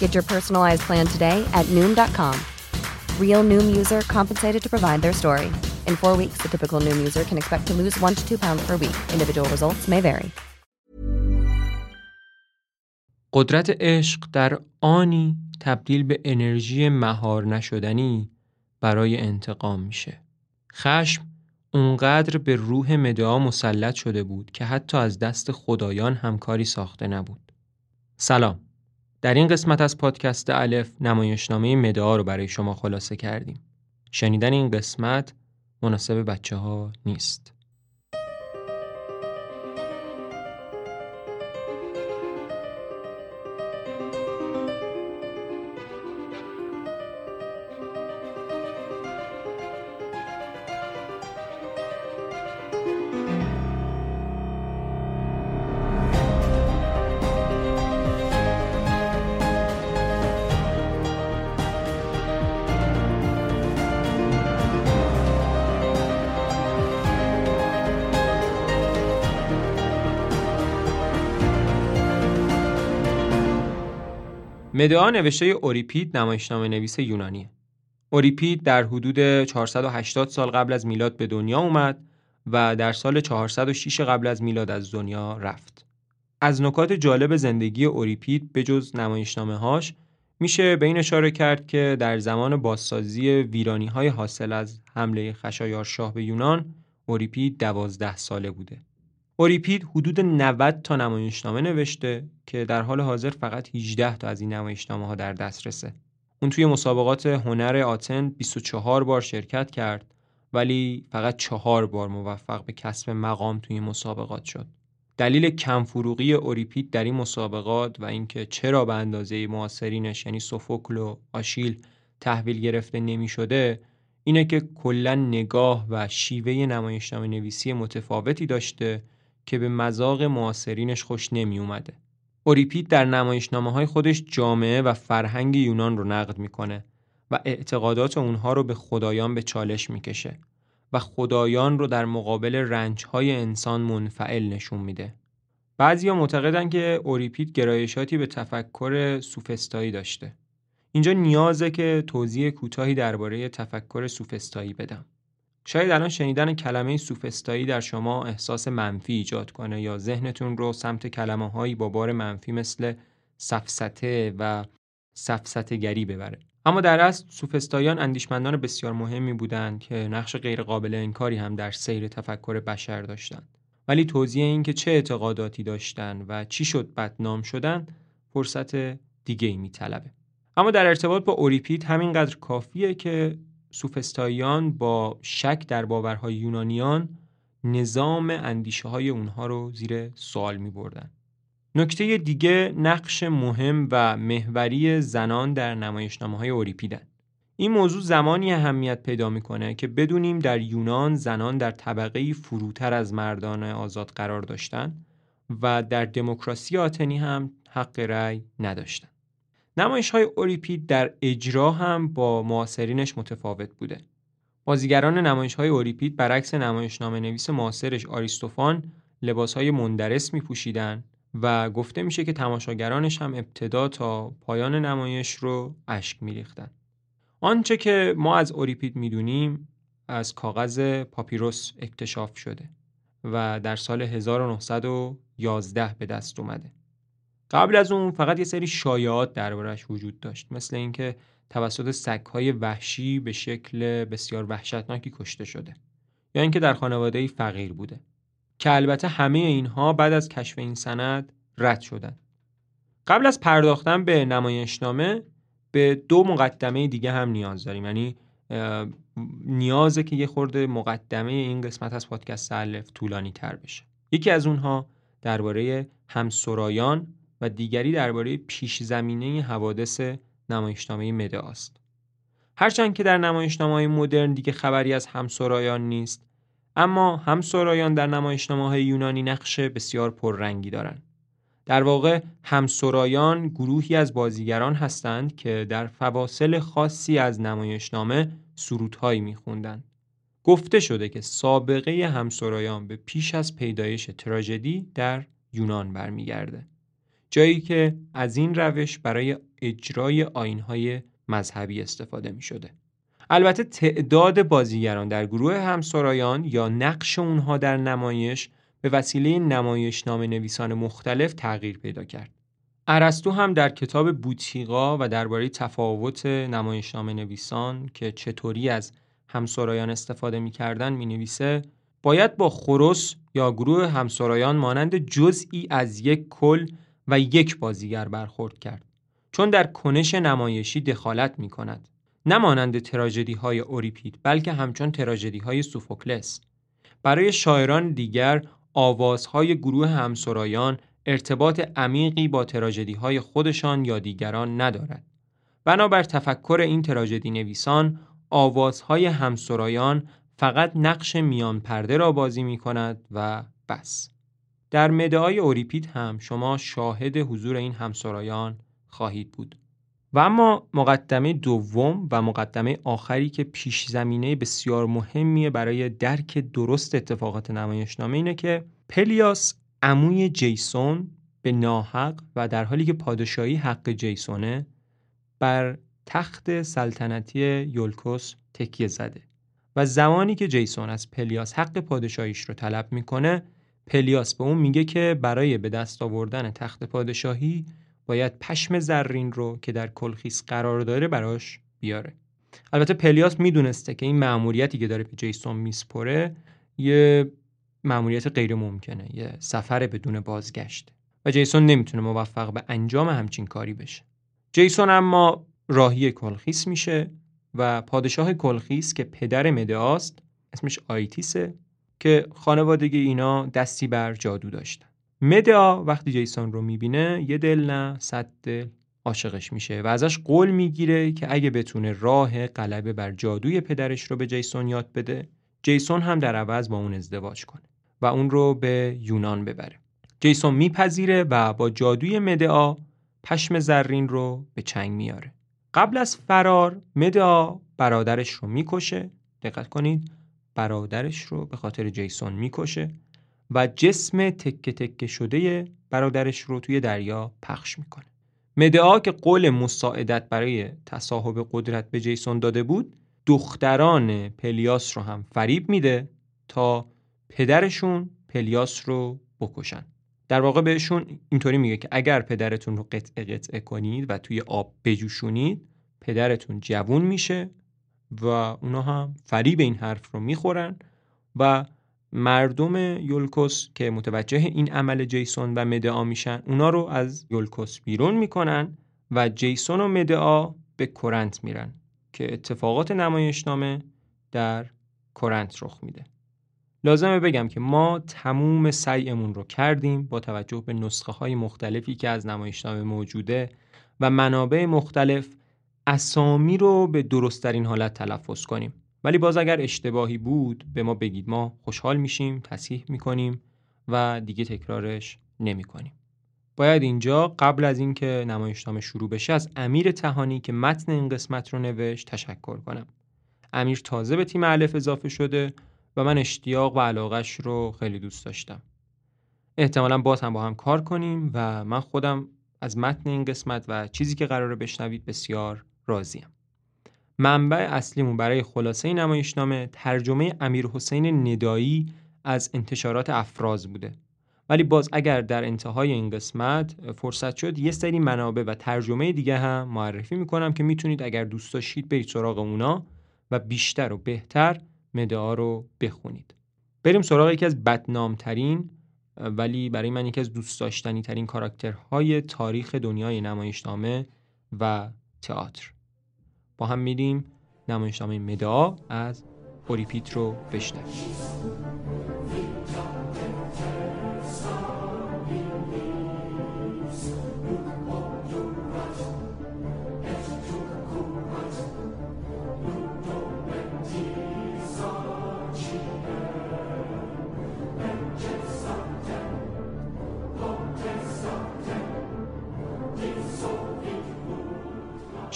Get your personalized plan today at Noom.com. Real Noom user compensated to provide their story. In four weeks, the typical Noom user can expect to lose one to two pounds per week. Individual results may vary. قدرت عشق در آنی تبدیل به انرژی مهار نشدنی برای انتقام میشه. خشم اونقدر به روح مدعا مسلط شده بود که حتی از دست خدایان همکاری ساخته نبود. سلام. در این قسمت از پادکست الف نمایشنامه مدعا رو برای شما خلاصه کردیم. شنیدن این قسمت مناسب بچه ها نیست. مدعا نوشته اوریپید نمایشنامه نویس یونانیه. اوریپید در حدود 480 سال قبل از میلاد به دنیا اومد و در سال 406 قبل از میلاد از دنیا رفت. از نکات جالب زندگی اوریپید به جز نمایشنامه هاش میشه به این اشاره کرد که در زمان بازسازی ویرانی های حاصل از حمله خشایارشاه به یونان اوریپید دوازده ساله بوده. اوریپید حدود 90 تا نمایشنامه نوشته که در حال حاضر فقط 18 تا از این نمایشنامه ها در دسترسه. اون توی مسابقات هنر آتن 24 بار شرکت کرد ولی فقط چهار بار موفق به کسب مقام توی مسابقات شد. دلیل کم فروغی اوریپید در این مسابقات و اینکه چرا به اندازه معاصرینش یعنی سوفوکل و آشیل تحویل گرفته نمی شده اینه که کلا نگاه و شیوه نمایشنامه نویسی متفاوتی داشته که به مذاق معاصرینش خوش نمی اومده. اوریپید در نمایشنامه های خودش جامعه و فرهنگ یونان رو نقد می‌کنه و اعتقادات اونها رو به خدایان به چالش می‌کشه و خدایان رو در مقابل رنج های انسان منفعل نشون میده. بعضیا معتقدن که اوریپید گرایشاتی به تفکر سوفستایی داشته. اینجا نیازه که توضیح کوتاهی درباره تفکر سوفستایی بدم. شاید الان شنیدن کلمه سوفستایی در شما احساس منفی ایجاد کنه یا ذهنتون رو سمت کلمه هایی با بار منفی مثل سفسته و سفسته گری ببره. اما در اصل سوفستایان اندیشمندان بسیار مهمی بودند که نقش غیرقابل انکاری هم در سیر تفکر بشر داشتند. ولی توضیح این که چه اعتقاداتی داشتند و چی شد بدنام شدن فرصت دیگه ای میطلبه. اما در ارتباط با اوریپید همینقدر کافیه که سوفستاییان با شک در باورهای یونانیان نظام اندیشه های اونها رو زیر سوال می بردن. نکته دیگه نقش مهم و محوری زنان در نمایشنامه های اوریپیدن. این موضوع زمانی اهمیت پیدا می‌کنه که بدونیم در یونان زنان در طبقه فروتر از مردان آزاد قرار داشتن و در دموکراسی آتنی هم حق رأی نداشتن. نمایش های اوریپید در اجرا هم با معاصرینش متفاوت بوده. بازیگران نمایش های اوریپید برعکس نمایشنامه نویس معاصرش آریستوفان لباس های مندرس می پوشیدن و گفته میشه که تماشاگرانش هم ابتدا تا پایان نمایش رو اشک میریختن. آنچه که ما از اوریپید می‌دونیم از کاغذ پاپیروس اکتشاف شده و در سال 1911 به دست اومده. قبل از اون فقط یه سری شایعات دربارش وجود داشت مثل اینکه توسط سگهای وحشی به شکل بسیار وحشتناکی کشته شده یا اینکه در خانواده فقیر بوده که البته همه اینها بعد از کشف این سند رد شدن. قبل از پرداختن به نمایشنامه به دو مقدمه دیگه هم نیاز داریم یعنی نیازه که یه خورده مقدمه این قسمت از پادکست الف طولانی تر بشه. یکی از اونها درباره همسرایان و دیگری درباره پیش زمینه حوادث نمایشنامه مده است. هرچند که در نمایشنامه های مدرن دیگه خبری از همسرایان نیست اما همسرایان در نمایشنامه های یونانی نقش بسیار پررنگی دارند. در واقع همسرایان گروهی از بازیگران هستند که در فواصل خاصی از نمایشنامه سرودهایی میخوندند. گفته شده که سابقه همسرایان به پیش از پیدایش تراژدی در یونان برمیگرده. جایی که از این روش برای اجرای آینهای مذهبی استفاده می شده. البته تعداد بازیگران در گروه همسرایان یا نقش اونها در نمایش به وسیله نمایش نام نویسان مختلف تغییر پیدا کرد. ارسطو هم در کتاب بوتیقا و درباره تفاوت نمایشنامه نویسان که چطوری از همسرایان استفاده می‌کردن می نویسه باید با خروس یا گروه همسرایان مانند جزئی از یک کل و یک بازیگر برخورد کرد چون در کنش نمایشی دخالت می کند نه مانند تراژدی های اوریپید بلکه همچون تراژدی های سوفوکلس. برای شاعران دیگر آوازهای گروه همسرایان ارتباط عمیقی با تراژدی های خودشان یا دیگران ندارد. بنابر تفکر این تراژدی نویسان آوازهای همسرایان فقط نقش میان پرده را بازی می کند و بس. در مدعای اوریپید هم شما شاهد حضور این همسرایان خواهید بود. و اما مقدمه دوم و مقدمه آخری که پیش زمینه بسیار مهمیه برای درک درست اتفاقات نمایشنامه اینه که پلیاس عموی جیسون به ناحق و در حالی که پادشاهی حق جیسونه بر تخت سلطنتی یولکوس تکیه زده. و زمانی که جیسون از پلیاس حق پادشاهیش رو طلب می‌کنه پلیاس به اون میگه که برای به دست آوردن تخت پادشاهی باید پشم زرین رو که در کلخیس قرار داره براش بیاره. البته پلیاس می‌دونسته که این مأموریتی که داره به جیسون میسپره یه مأموریت غیر ممکنه یه سفر بدون بازگشت. و جیسون نمی‌تونه موفق به انجام همچین کاری بشه. جیسون اما راهی کلخیس میشه و پادشاه کلخیس که پدر مدعاست اسمش آیتیسه که خانوادگی اینا دستی بر جادو داشتن مدعا وقتی جیسون رو می‌بینه یه دل نه صد دل عاشقش میشه و ازش قول می‌گیره که اگه بتونه راه غلبه بر جادوی پدرش رو به جیسون یاد بده جیسون هم در عوض با اون ازدواج کنه و اون رو به یونان ببره. جیسون میپذیره و با جادوی مدعا پشم زرین رو به چنگ میاره قبل از فرار مدعا برادرش رو می‌کشه. دقت کنید. برادرش رو به خاطر جیسون می‌کشه و جسم تکه تکه شده برادرش رو توی دریا پخش می‌کنه. مدعا که قول مساعدت برای تصاحب قدرت به جیسون داده بود دختران پلیاس رو هم فریب میده تا پدرشون پلیاس رو بکشن. در واقع بهشون اینطوری میگه که اگر پدرتون رو قطعه قطعه کنید و توی آب بجوشونید پدرتون جوون میشه و اونا هم فریب این حرف رو می‌خورن و مردم یولکوس که متوجه این عمل جیسون و مدعا میشن اونا رو از یولکوس بیرون می‌کنن و جیسون و مدعا به کرنت میرن که اتفاقات نمایشنامه در کرنت رخ میده. لازمه بگم که ما تموم سعیمون رو کردیم با توجه به نسخه های مختلفی که از نمایشنامه موجوده و منابع مختلف اسامی رو به درستترین حالت تلفظ کنیم. ولی باز اگر اشتباهی بود به ما بگید. ما خوشحال میشیم تصحیح می‌کنیم و دیگه تکرارش نمی‌کنیم. باید اینجا قبل از اینکه نمایشنامه شروع بشه از امیر تهانی که متن این قسمت رو نوشت تشکر کنم. امیر تازه به تیم الف اضافه شده و من اشتیاق و علاقش رو خیلی دوست داشتم. احتمالا باز هم با هم کار کنیم و من خودم از متن این قسمت و چیزی که قراره بشنوید بسیار راضیم. منبع اصلیمون برای خلاصه نمایشنامه ترجمه امیر حسین ندایی از انتشارات افراز بوده. ولی باز اگر در انتهای این قسمت فرصت شد یه سری منابع و ترجمه دیگه هم معرفی می‌کنم که می‌تونید اگر دوست داشتید برید سراغ اونا و بیشتر و بهتر مدعا رو بخونید. بریم سراغ یکی از بدنامترین ولی برای من یکی از دوست داشتنی ترین کاراکترهای تاریخ دنیای نمایشنامه و تئاتر با هم میریم. نمایشنامه مدعا از اوریپیت رو بشنویم.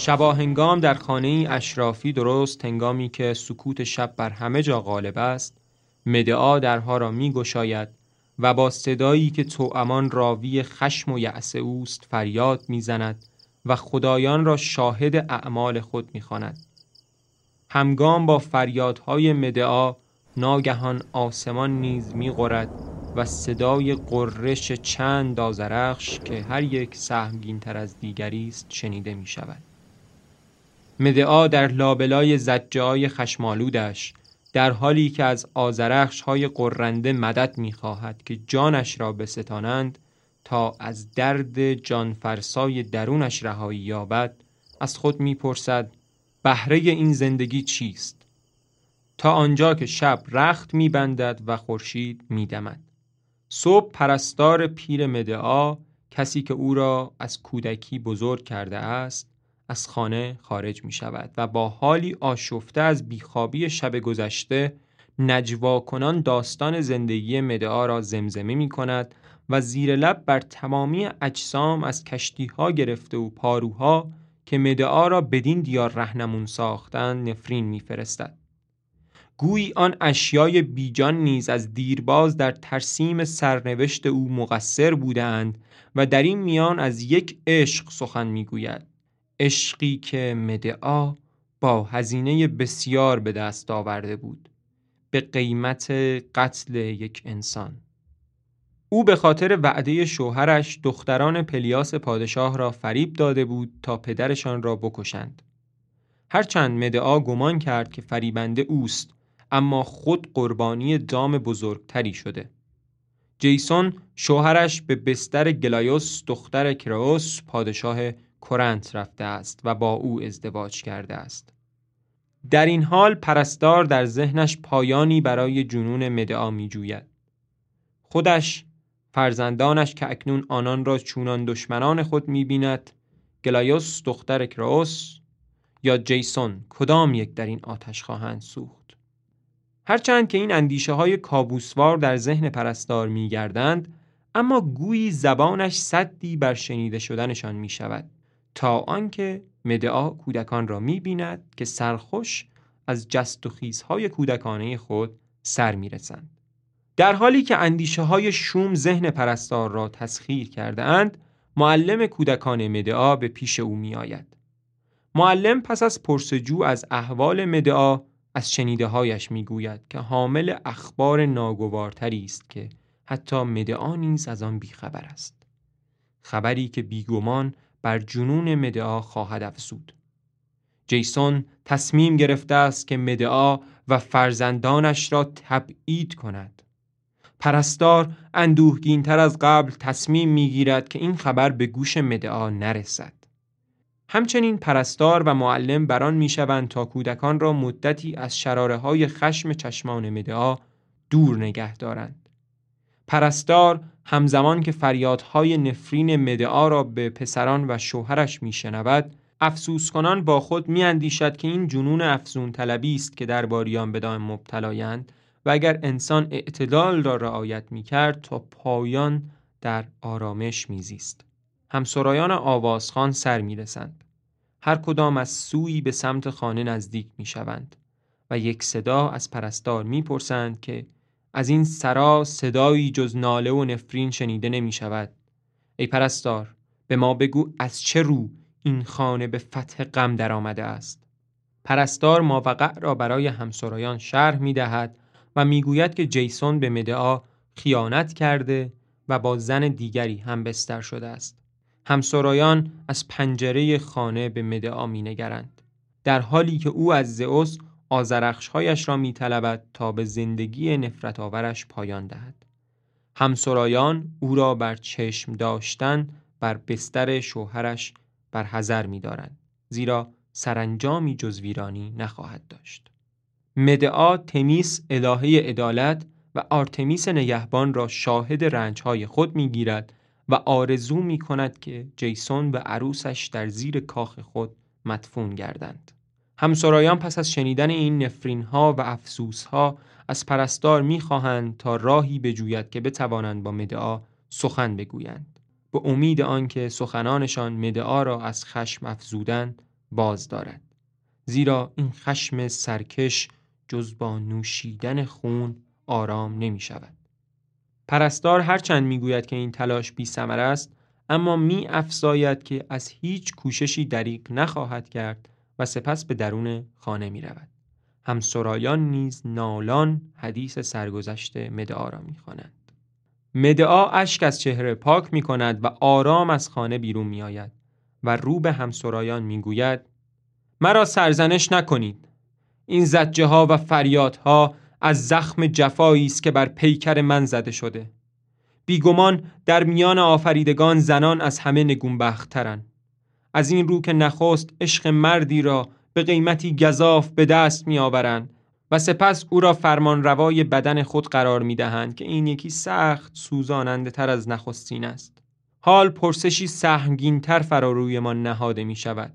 شباهنگام در خانه اشرافی درست هنگامی که سکوت شب بر همه جا غالب است مدعا درها را می گشاید و با صدایی که امان راوی خشم و یعص اوست فریاد می‌زند و خدایان را شاهد اعمال خود می‌خواند. همگام با فریادهای مدعا ناگهان آسمان نیز میغرد و صدای قررش چند دازرخش که هر یک سهمگینتر از دیگری است شنیده می شود. مدعا در لابلای زجای خشمالودش در حالی که از آزرخش های قرنده مدد می‌خواهد که جانش را بستانند تا از درد جانفرسای درونش رهایی یابد از خود می‌پرسد بهره این زندگی چیست؟ تا آنجا که شب رخت میبندد و خورشید میدمد. صبح پرستار پیر مدعا کسی که او را از کودکی بزرگ کرده است از خانه خارج می شود و با حالی آشفته از بیخوابی شب گذشته نجوا کنان داستان زندگی مدعا را زمزمه می کند و زیر لب بر تمامی اجسام از کشتی ها گرفته و پاروها که مدعا را بدین دیار رهنمون ساختن نفرین میفرستد. گویی آن اشیای بیجان نیز از دیرباز در ترسیم سرنوشت او مقصر بودند و در این میان از یک عشق سخن می‌گوید عشقی که مدعا با هزینه بسیار به دست آورده بود به قیمت قتل یک انسان. او به خاطر وعده شوهرش دختران پلیاس پادشاه را فریب داده بود تا پدرشان را بکشند. هرچند مدعا گمان کرد که فریبنده اوست اما خود قربانی دام بزرگتری شده. جیسون شوهرش به بستر گلایوس دختر کرئون پادشاه کرنت رفته است و با او ازدواج کرده است. در این حال پرستار در ذهنش پایانی برای جنون مدئا می جوید. خودش فرزندانش که اکنون آنان را چونان دشمنان خود می بیند گلایوس دختر کرئون یا جیسون کدام یک در این آتش خواهند سوخت هرچند که این اندیشه های کابوسوار در ذهن پرستار می گردند اما گویی زبانش صدی بر شنیده شدنشان می شود تا آنکه مدعا کودکان را می‌بیند که سرخوش از جست و خیزهای کودکانه خود سر می‌رسند در حالی که اندیشه های شوم ذهن پرستار را تسخیر کرده اند معلم کودکان مدعا به پیش او می آید. معلم پس از پرسجو از احوال مدعا از شنیده هایش می گوید که حامل اخبار ناگوارتری است که حتی مدعا نیز از آن بیخبر است. خبری که بیگمان بر جنون مدعا خواهد افزود. جیسون تصمیم گرفته است که مدعا و فرزندانش را تبعید کند. پرستار اندوهگینتر از قبل تصمیم می‌گیرد که این خبر به گوش مدعا نرسد. همچنین پرستار و معلم بران می‌شوند تا کودکان را مدتی از شراره های خشم چشمان مدعا دور نگه دارند. پرستار همزمان که فریادهای نفرین مدعا را به پسران و شوهرش میشنود افسوس کنان با خود میاندیشد که این جنون افزون طلبی است که باریان به دائم مبتلایند و اگر انسان اعتدال را رعایت می‌کرد تا پایان در آرامش میزیست. همسرایان آوازخان سر می‌رسند. هر کدام از سوی به سمت خانه نزدیک می‌شوند و یک صدا از پرستار می‌پرسند که از این سرا صدایی جز ناله و نفرین شنیده نمی شود ای پرستار به ما بگو از چه رو این خانه به فتح غم در آمده است پرستار ماوقع را برای همسرایان شرح می دهد و می‌گوید که جیسون به مدعا خیانت کرده و با زن دیگری هم بستر شده است. همسرایان از پنجره خانه به مدعا می نگرند. در حالی که او از زئوس آزرخشهایش را می طلبد تا به زندگی نفرت آورش پایان دهد. همسرایان او را بر چشم داشتن بر بستر شوهرش بر حذر می دارند. زیرا سرانجامی جز ویرانی نخواهد داشت. مدعا تمیس الهه عدالت و آرتمیس نگهبان را شاهد رنجهای خود می‌گیرد و آرزو می کند که جیسون و عروسش در زیر کاخ خود مدفون گردند. همسرایان پس از شنیدن این نفرین ها و افسوس ها از پرستار می‌خواهند تا راهی بجوید که بتوانند با مدعا سخن بگویند به امید آنکه سخنانشان مدعا را از خشم افزودن باز دارد زیرا این خشم سرکش جز با نوشیدن خون آرام نمی شود. پرستار هرچند می گوید که این تلاش بی است اما می افزاید که از هیچ کوششی دریق نخواهد کرد سپس به درون خانه می رود. همسرایان نیز نالان حدیث سرگذشته مدعا را می خوانند. مدعا اشک از چهره پاک می کند و آرام از خانه بیرون می آید و رو به همسرایان می گوید مرا سرزنش نکنید این زجه ها و فریادها از زخم جفایی است که بر پیکر من زده شده بیگمان در میان آفریدگان زنان از همه نگونبخترن از این رو که نخست عشق مردی را به قیمتی گذاف به دست میآورند و سپس او را فرمان روای بدن خود قرار می دهند که این یکی سخت سوزاننده تر از نخستین است. حال پرسشی سهمگین تر فراروی ما نهاده می شود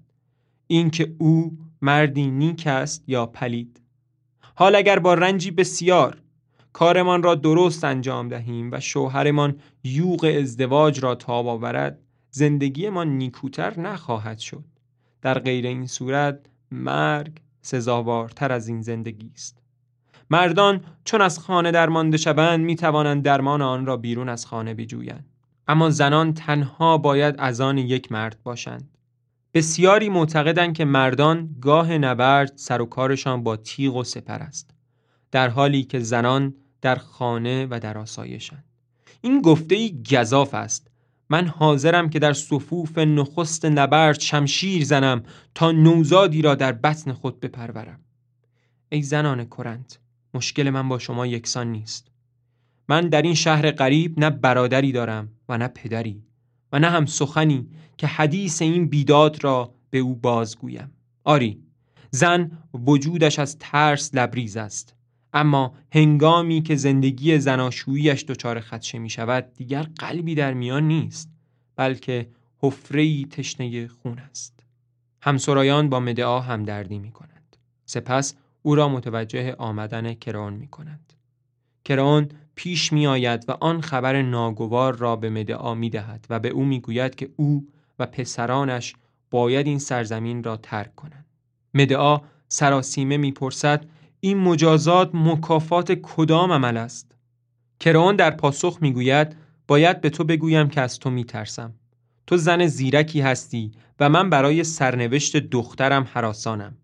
اینکه او مردی نیک است یا پلید. حال اگر با رنجی بسیار کارمان را درست انجام دهیم و شوهرمان یوغ ازدواج را تاب آورد زندگیمان نیکوتر نخواهد شد. در غیر این صورت مرگ سزاوارتر از این زندگی است. مردان چون از خانه درمانده شوند می توانند درمان آن را بیرون از خانه بجویند. اما زنان تنها باید از آن یک مرد باشند. بسیاری معتقدند که مردان گاه نبرد سر و کارشان با تیغ و سپر است در حالی که زنان در خانه و در آسایشند این گفته ای گذاف است. من حاضرم که در صفوف نخست نبرد شمشیر زنم تا نوزادی را در بطن خود بپرورم. ای زنان کرنت مشکل من با شما یکسان نیست. من در این شهر غریب نه برادری دارم و نه پدری و نه هم سخنی که حدیث این بیداد را به او بازگویم. آری زن وجودش از ترس لبریز است. اما هنگامی که زندگی زناشوییش دچار خدشه می شود دیگر قلبی در میان نیست بلکه حفره‌ای تشنه خون است. همسرایان با مدعا همدردی می کنند سپس او را متوجه آمدن کران می کنند کران پیش می آید و آن خبر ناگوار را به مدعا می دهد و به او می گوید که او و پسرانش باید این سرزمین را ترک کنند. مدعا سراسیمه می‌پرسد این مجازات مکافات کدام عمل است؟ کرون در پاسخ می‌گوید باید به تو بگویم که از تو میترسم. تو زن زیرکی هستی و من برای سرنوشت دخترم حراسانم.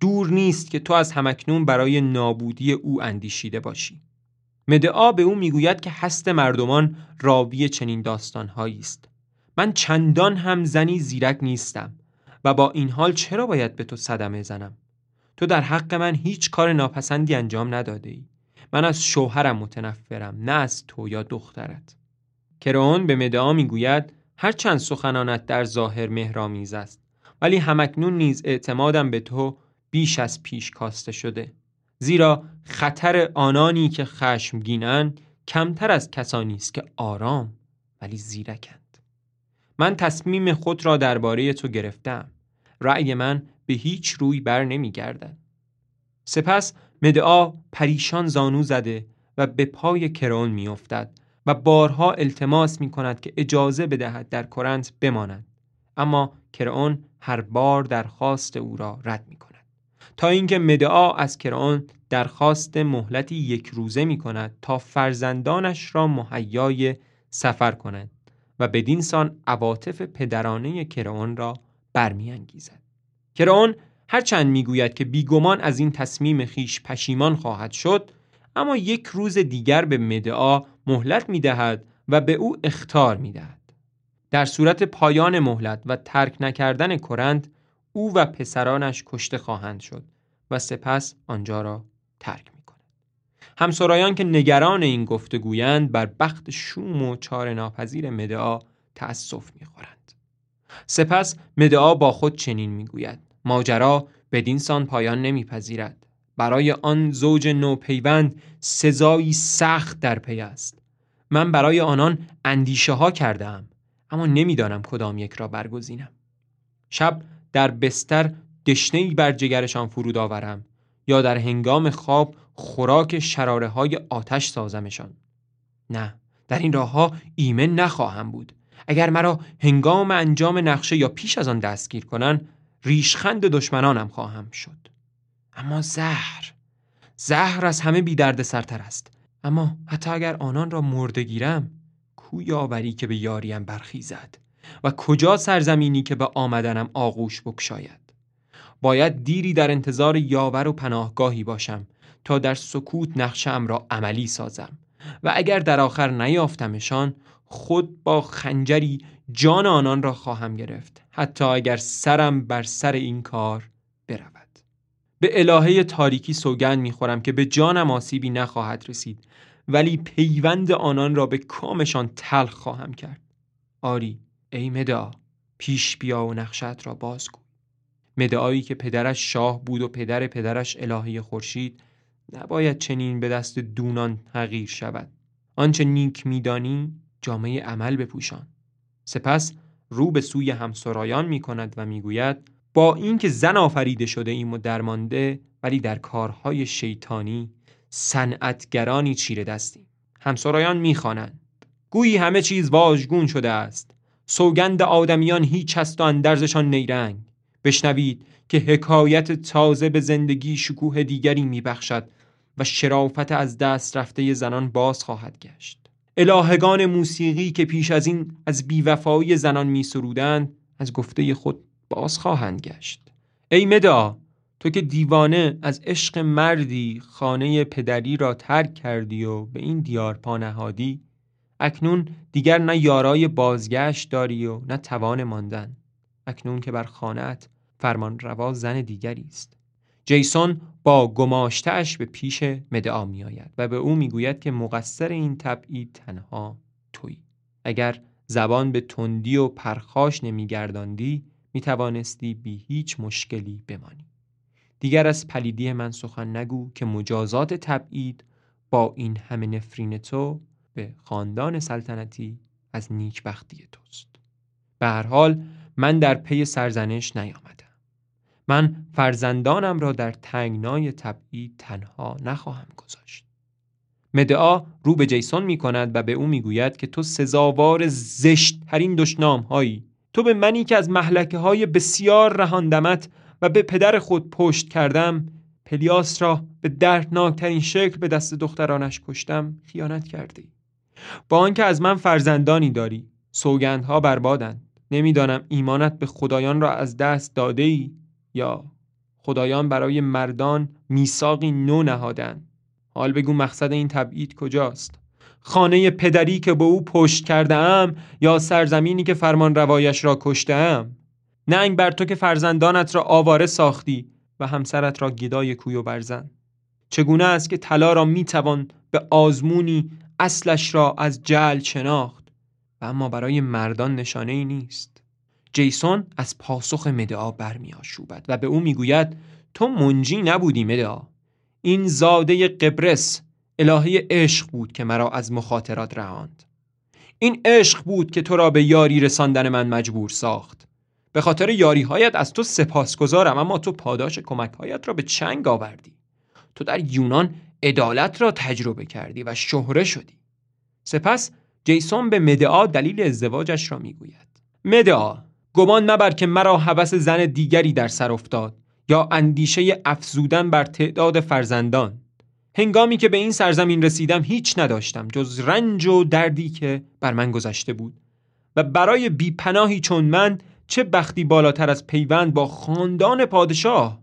دور نیست که تو از همکنون برای نابودی او اندیشیده باشی. مدعا به او می‌گوید که هست مردمان راوی چنین داستانهایی است. من چندان هم زنی زیرک نیستم و با این حال چرا باید به تو صدمه زنم تو در حق من هیچ کار ناپسندی انجام نداده ای من از شوهرم متنفرم نه از تو یا دخترت. کرون به مدعا می‌گوید هرچند سخنانت در ظاهر مهرامیز است ولی همکنون نیز اعتمادم به تو بیش از پیش کاسته شده. زیرا خطر آنانی که خشمگینند کمتر از کسانی است که آرام ولی زیرکند. من تصمیم خود را درباره تو گرفتم. رأی من به هیچ روی بر نمی گردن. سپس مدعا پریشان زانو زده و به پای کرون می افتد و بارها التماس می کند که اجازه بدهد در کرنت بماند. اما کرون هر بار درخواست او را رد می کند تا اینکه مدعا از کران درخواست مهلتی یک روزه می کند تا فرزندانش را مهیای سفر کنند و بدین سان عواطف پدرانه کرئون را برمیانگیزد. کرئون هرچند می‌گوید که بیگمان از این تصمیم خیش پشیمان خواهد شد اما یک روز دیگر به مدعا مهلت می‌دهد و به او اختار می‌دهد در صورت پایان مهلت و ترک نکردن کرند او و پسرانش کشته خواهند شد و سپس آنجا را ترک می کند. همسرایان که نگران این گفتگویند بر بخت شوم و چار ناپذیر مدعا تأسف می خورند. سپس مدعا با خود چنین می گوید ماجرا بدین سان پایان نمیپذیرد. برای آن زوج نوپیوند سزایی سخت در پی است. من برای آنان اندیشه ها کردم اما نمی‌دانم کدام یک را برگزینم. شب در بستر دشنهی بر جگرشان فرود آورم یا در هنگام خواب خوراک شراره های آتش سازمشان. نه در این راه ها ایمن نخواهم بود. اگر مرا هنگام انجام نقشه یا پیش از آن دستگیر کنن ریشخند دشمنانم خواهم شد. اما زهر زهر از همه بی درد سرتر است. اما حتی اگر آنان را مرده گیرم کو یاوری که به یاریم برخیزد و کجا سرزمینی که به آمدنم آغوش بکشاید؟ باید دیری در انتظار یاور و پناهگاهی باشم تا در سکوت نقشم را عملی سازم و اگر در آخر نیافتمشان خود با خنجری جان آنان را خواهم گرفت حتی اگر سرم بر سر این کار برود. به الهه تاریکی سوگند می‌خورم که به جانم آسیبی نخواهد رسید ولی پیوند آنان را به کامشان تلخ خواهم کرد. آری ای مدعا پیش بیا و نقشت را بازگو مدعایی که پدرش شاه بود و پدر پدرش الهه خورشید نباید چنین به دست دونان تغییر شود. آنچه نیک میدانی جامعه عمل بپوشان. سپس رو به سوی همسرایان می کند و می‌گوید با اینکه زن آفریده شده ایم و درمانده ولی در کارهای شیطانی صنعتگرانی چیره دستیم. همسرایان می‌خوانند. گویی همه چیز واژگون شده است. سوگند آدمیان هیچ است و اندرزشان نیرنگ. بشنوید که حکایت تازه به زندگی شکوه دیگری میبخشد و شرافت از دست رفته زنان باز خواهد گشت. الهگان موسیقی که پیش از این از بیوفایی زنان می سرودند از گفته خود باز خواهند گشت. ای مدا تو که دیوانه از عشق مردی خانه پدری را ترک کردی و به این دیار پانهادی اکنون دیگر نه یارای بازگشت داری و نه توان ماندن. اکنون که بر خانهت فرمان روا زن دیگری است. جیسون با گماشتهش به پیش مدعا می آید و به او می گوید که مقصر این تبعید تنها تویی. اگر زبان به تندی و پرخاش نمیگرداندی می توانستی بی هیچ مشکلی بمانی. دیگر از پلیدی من سخن نگو که مجازات تبعید با این همه نفرین تو به خاندان سلطنتی از نیکبختی توست. به هر حال من در پی سرزنش نیامدم. من فرزندانم را در تنگنای تبعید تنها نخواهم گذاشت. مدعا رو به جیسون می کند و به او می گوید که تو سزاوار زشت ترین دشنام هایی تو به منی که از محلکه های بسیار رهاندمت و به پدر خود پشت کردم پلیاس را به دردناکترین شکل به دست دخترانش کشتم خیانت کردی. با آنکه از من فرزندانی داری سوگندها بربادند. نمی‌دانم ایمانت به خدایان را از دست داده ای یا خدایان برای مردان میثاقی نو نهادن. حال بگو مقصد این تبعید کجاست؟ خانه پدری که به او پشت کرده ام یا سرزمینی که فرمان روایش را کشته ام ننگ بر تو که فرزندانت را آواره ساختی و همسرت را گدای کوی و برزن. چگونه است که طلا را می‌توان به آزمونی اصلش را از جل شناخت و اما برای مردان نشانه ای نیست. جیسون از پاسخ مدعا برمیآشوبد و به او می‌گوید تو منجی نبودی مدعا. این زاده قبرس الهه عشق بود که مرا از مخاطرات رهاند. این عشق بود که تو را به یاری رساندن من مجبور ساخت. به خاطر یاری هایت از تو سپاسگزارم اما تو پاداش کمک هایت را به چنگ آوردی. تو در یونان عدالت را تجربه کردی و شهره شدی. سپس جیسون به مدعا دلیل ازدواجش را می‌گوید. مدعا گمان مبر که مرا هوس زن دیگری در سر افتاد یا اندیشه افزودن بر تعداد فرزندان. هنگامی که به این سرزمین رسیدم هیچ نداشتم جز رنج و دردی که بر من گذشته بود. و برای بیپناهی چون من چه بختی بالاتر از پیوند با خاندان پادشاه؟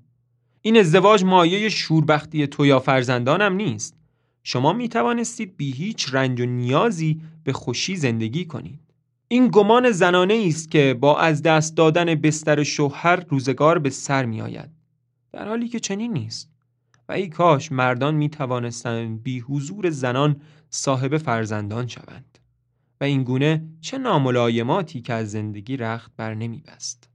این ازدواج مایه شوربختی تو یا فرزندانم نیست. شما می توانستید بی هیچ رنج و نیازی به خوشی زندگی کنید. این گمان زنانه است که با از دست دادن بستر شوهر روزگار به سر می آید در حالی که چنین نیست. و ای کاش مردان می توانستند بی حضور زنان صاحب فرزندان شوند. و این گونه چه ناملایماتی که از زندگی رخت بر نمی بست.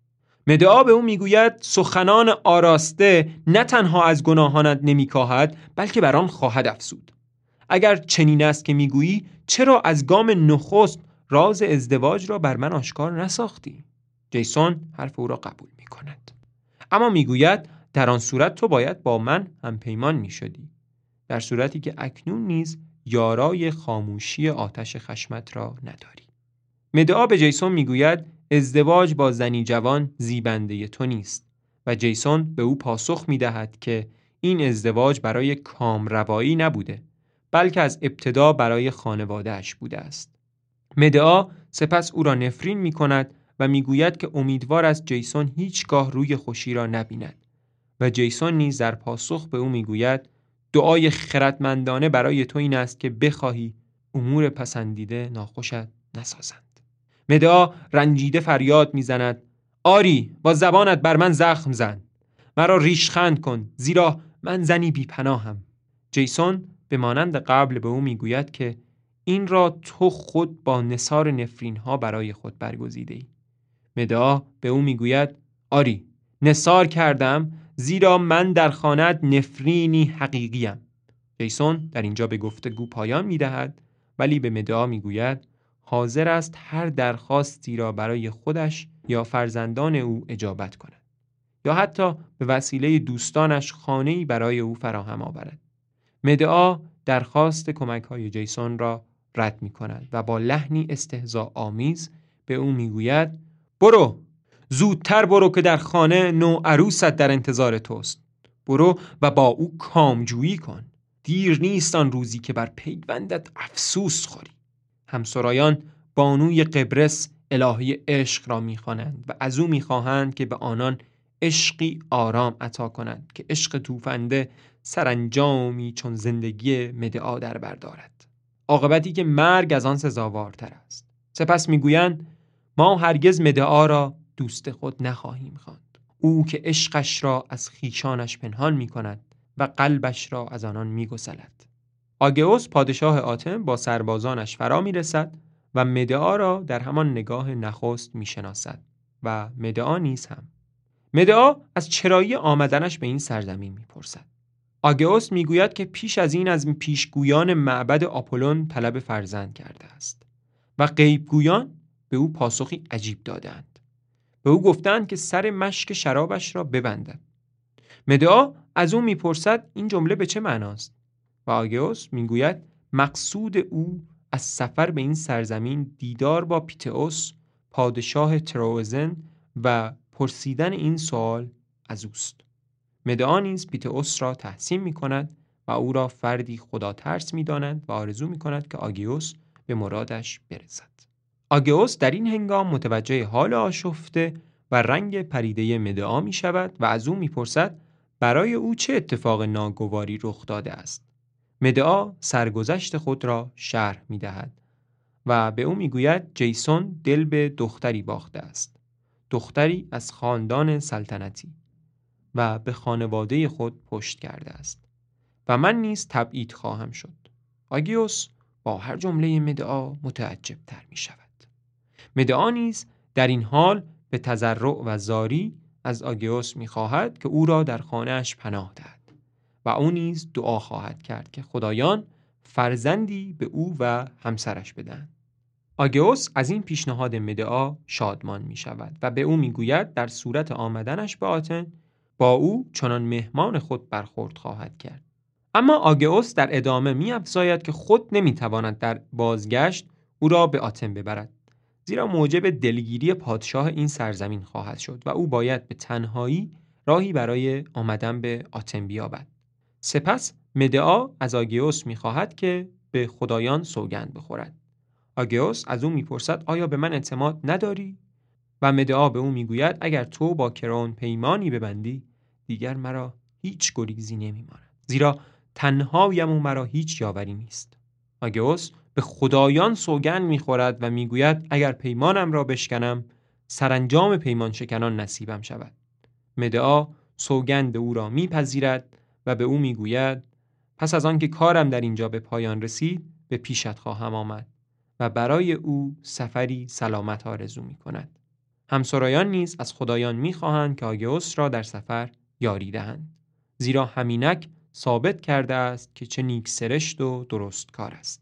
مدعا به او می‌گوید سخنان آراسته نه تنها از گناهانت نمیکاهد بلکه بر آن خواهد افسود اگر چنین است که می‌گویی چرا از گام نخست راز ازدواج را بر من آشکار نساختی. جیسون حرف او را قبول می کند اما می‌گوید در آن صورت تو باید با من هم پیمان می شدی در صورتی که اکنون نیز یارای خاموشی آتش خشمت را نداری. مدعا به جیسون می‌گوید ازدواج با زنی جوان زیبنده تو نیست و جیسون به او پاسخ می دهد که این ازدواج برای کامروایی نبوده بلکه از ابتدا برای خانوادهش بوده است. مدعا سپس او را نفرین می کند و می‌گوید که امیدوار است جیسون هیچگاه روی خوشی را نبیند. و جیسون نیز در پاسخ به او می‌گوید دعای خردمندانه برای تو این است که بخواهی امور پسندیده ناخوشت نسازند. مدعا رنجیده فریاد می‌زند آری با زبانت بر من زخم زن. مرا ریشخند کن زیرا من زنی بیپناهم. جیسون به مانند قبل به او می‌گوید که این را تو خود با نصار نفرین ها برای خود برگزیده ای مدعا به او می‌گوید آری نصار کردم زیرا من در خانت نفرینی حقیقیم. جیسون در اینجا به گفتگو پایان می‌دهد ولی به مدعا می‌گوید حاضر است هر درخواستی را برای خودش یا فرزندان او اجابت کند یا حتی به وسیله دوستانش خانه‌ای برای او فراهم آورد. مدعا درخواست کمک های جیسون را رد می کند و با لحنی استهزا آمیز به او می‌گوید برو زودتر برو که در خانه نو عروست در انتظار توست. برو و با او کامجویی کن. دیر نیست آن روزی که بر پیوندت افسوس خوری. همسرایان بانوی قبرس الهی عشق را می‌خوانند و از او می‌خواهند که به آنان عشقی آرام عطا کنند که عشق توفنده سرانجامی چون زندگی مدعا در بردارد عاقبتی که مرگ از آن سزاوارتر است سپس می‌گویند ما هرگز مدعا را دوست خود نخواهیم خواند او که عشقش را از خیشانش پنهان می کند و قلبش را از آنان می گسلد. آگئوس پادشاه آتم با سربازانش فرا می رسد و مدعا را در همان نگاه نخست می شناسد و مدعا نیز هم. مدعا از چرایی آمدنش به این سرزمین می پرسد. آگئوس می گوید که پیش از این از پیشگویان معبد آپولون طلب فرزند کرده است و غیبگویان به او پاسخی عجیب دادند. به او گفتند که سر مشک شرابش را ببندد. مدعا از او می‌پرسد این جمله به چه معناست؟ و آگئوس می‌گوید مقصود او از سفر به این سرزمین دیدار با پیتئوس پادشاه تروزن و پرسیدن این سوال از اوست مدعا نیز پیتئوس را تحسین می کند و او را فردی خدا ترس می داند و آرزو می کند که آگیوس به مرادش برسد. آگئوس در این هنگام متوجه حال آشفته و رنگ پریده مدعا می شود و از او می‌پرسد برای او چه اتفاق ناگواری رخ داده است؟ مدعا سرگذشت خود را شرح می دهد و به او می‌گوید جیسون دل به دختری باخته است. دختری از خاندان سلطنتی. و به خانواده خود پشت کرده است و من نیز تبعید خواهم شد. آگیوس با هر جمله مدعا متعجب تر می شود مدعا نیز در این حال به تزرع و زاری از آگیوس می خواهد که او را در خانهش پناه دهد و او نیز دعا خواهد کرد که خدایان فرزندی به او و همسرش بدن آگئوس از این پیشنهاد مدعا شادمان می شود و به او می گوید در صورت آمدنش به آتن با او چنان مهمان خود برخورد خواهد کرد. اما آگئوس در ادامه می افزاید که خود نمی تواند در بازگشت او را به آتن ببرد. زیرا موجب دلگیری پادشاه این سرزمین خواهد شد و او باید به تنهایی راهی برای آمدن به آتن بیابد. سپس مدعا از آگیوس می‌خواهد که به خدایان سوگند بخورد. آگیوس از او می‌پرسد آیا به من اعتماد نداری؟ و مدعا به او می‌گوید اگر تو با کرون پیمانی ببندی دیگر مرا هیچ گریزی نمیماند. زیرا تنهایم و مرا هیچ یاوری نیست. آگیوس به خدایان سوگند می‌خورد و می‌گوید اگر پیمانم را بشکنم سرانجام پیمان شکنان نصیبم شود. مدعا سوگند او را میپذیرد و به او می‌گوید پس از آنکه کارم در اینجا به پایان رسید به پیشت خواهم آمد و برای او سفری سلامت آرزو می کند. همسرایان نیز از خدایان می‌خواهند که آگئوس را در سفر یاری دهند زیرا همینک ثابت کرده است که چه نیک سرشت و درست کار است.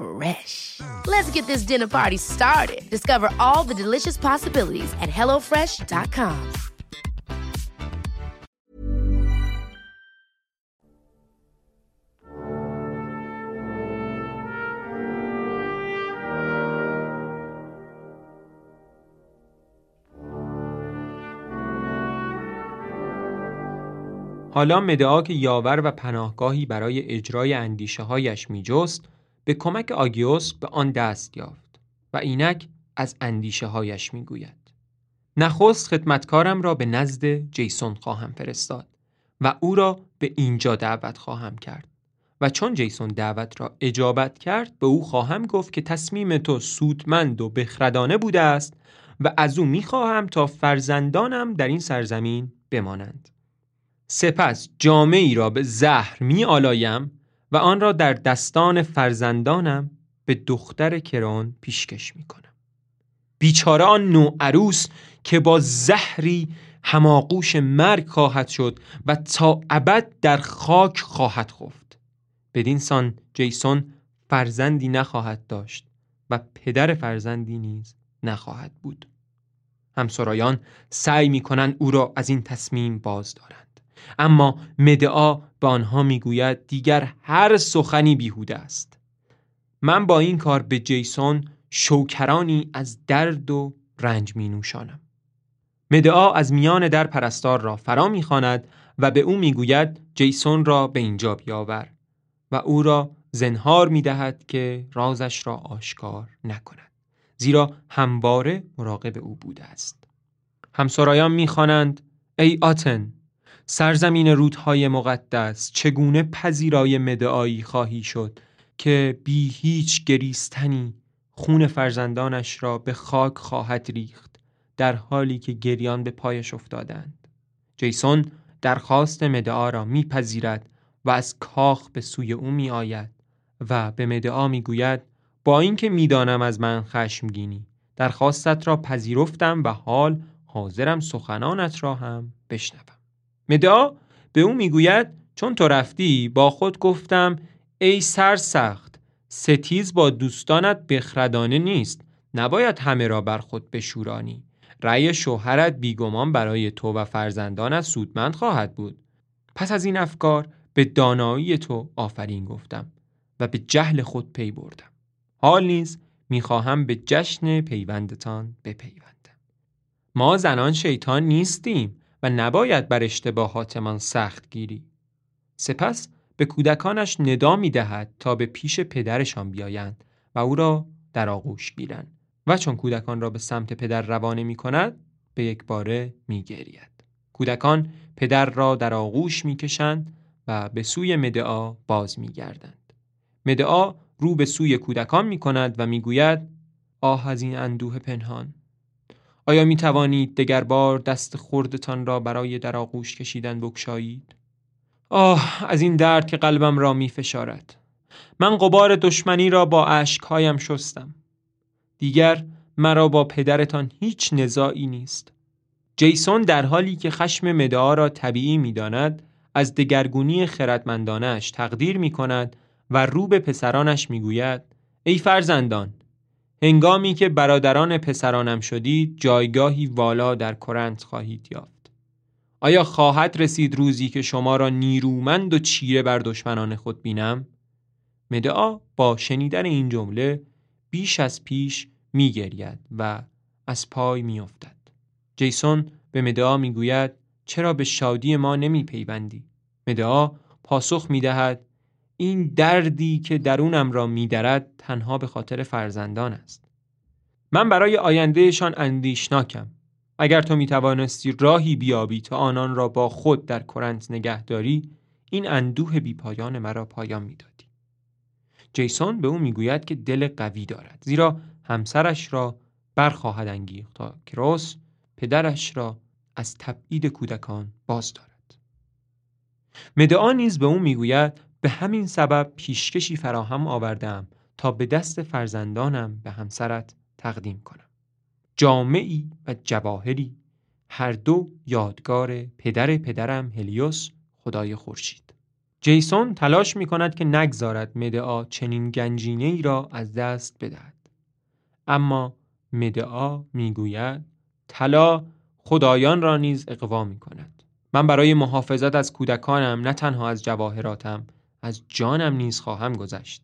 Fresh. Let's get this dinner party started. Discover all the delicious possibilities at hellofresh.com. حالا مدعا که یاور و پناهگاهی برای اجرای اندیشه هایش می جست به کمک آگیوس به آن دست یافت و اینک از اندیشه هایش می گوید. نخست خدمتکارم را به نزد جیسون خواهم فرستاد و او را به اینجا دعوت خواهم کرد و چون جیسون دعوت را اجابت کرد به او خواهم گفت که تصمیم تو سودمند و بخردانه بوده است و از او می خواهم تا فرزندانم در این سرزمین بمانند. سپس جامعی را به زهر می آلایم و آن را در دستان فرزندانم به دختر کران پیشکش می کنم. بیچاره آن نوع عروس که با زهری هماغوش مرگ خواهد شد و تا ابد در خاک خواهد خفت. بدین سان جیسون فرزندی نخواهد داشت و پدر فرزندی نیز نخواهد بود. همسرایان سعی می کنند او را از این تصمیم باز دارند. اما مدعا به آنها می‌گوید دیگر هر سخنی بیهوده است. من با این کار به جیسون شوکرانی از درد و رنج می نوشانم مدعا از میان در پرستار را فرا می‌خواند و به او می‌گوید جیسون را به اینجا بیاور و او را زنهار می‌دهد که رازش را آشکار نکند زیرا همواره مراقب او بوده است. همسرایان می‌خوانند ای آتن سرزمین رودهای مقدس چگونه پذیرای مدعایی خواهی شد که بی هیچ گریستنی خون فرزندانش را به خاک خواهد ریخت در حالی که گریان به پایش افتادند. جیسون درخواست مدعا را میپذیرد و از کاخ به سوی او می آید و به مدعا می گوید با اینکه می‌دانم از من خشمگینی درخواستت را پذیرفتم و حال حاضرم سخنانت را هم بشنوم. مدعا به او می‌گوید چون تو رفتی با خود گفتم ای سر سخت ستیز با دوستانت بخردانه نیست نباید همه را بر خود بشورانی. رأی شوهرت بیگمان برای تو و فرزندانت سودمند خواهد بود. پس از این افکار به دانایی تو آفرین گفتم و به جهل خود پی بردم. حال نیز می‌خواهم به جشن پیوندتان بپیوندم. ما زنان شیطان نیستیم. و نباید بر اشتباهاتمان سخت گیری. سپس به کودکانش ندا می دهد تا به پیش پدرشان بیایند و او را در آغوش گیرند و چون کودکان را به سمت پدر روانه می کند به یک باره می گرید. کودکان پدر را در آغوش می کشند و به سوی مدعا باز می گردند. مدعا رو به سوی کودکان می کند و می گوید آه از این اندوه پنهان آیا می توانید دگر بار دست خردتان را برای در آغوش کشیدن بکشایید؟ آه از این درد که قلبم را می فشارد. من قبار دشمنی را با اشکهایم شستم. دیگر مرا با پدرتان هیچ نزاعی نیست. جیسون در حالی که خشم مدعا را طبیعی می داند از دگرگونی خردمندانش تقدیر می کند و رو به پسرانش می گوید ای فرزندان هنگامی که برادران پسرانم شدید جایگاهی والا در کرنت خواهید یافت آیا خواهد رسید روزی که شما را نیرومند و چیره بر دشمنان خود بینم؟ مدعا با شنیدن این جمله بیش از پیش می گرید و از پای می افتد. جیسون به مدعا می گوید چرا به شادی ما نمی پیوندی؟ مدعا پاسخ می دهد این دردی که درونم را میدرد تنها به خاطر فرزندان است. من برای آیندهشان اندیشناکم. اگر تو می توانستی راهی بیابی تا آنان را با خود در کرنت نگهداری این اندوه بیپایان مرا پایان می‌دادی. جیسون به او می‌گوید که دل قوی دارد زیرا همسرش را برخواهد انگیخت تا کروس پدرش را از تبعید کودکان باز دارد. مدعا نیز به او می‌گوید به همین سبب پیشکشی فراهم آوردم تا به دست فرزندانم به همسرت تقدیم کنم. جامعی و جواهری. هر دو یادگار پدر پدرم هلیوس خدای خورشید. جیسون تلاش می کند که نگذارد مدعا چنین گنجینه ای را از دست بدهد. اما مدعا می‌گوید طلا خدایان را نیز اقوا می کند من برای محافظت از کودکانم نه تنها از جواهراتم از جانم نیز خواهم گذشت.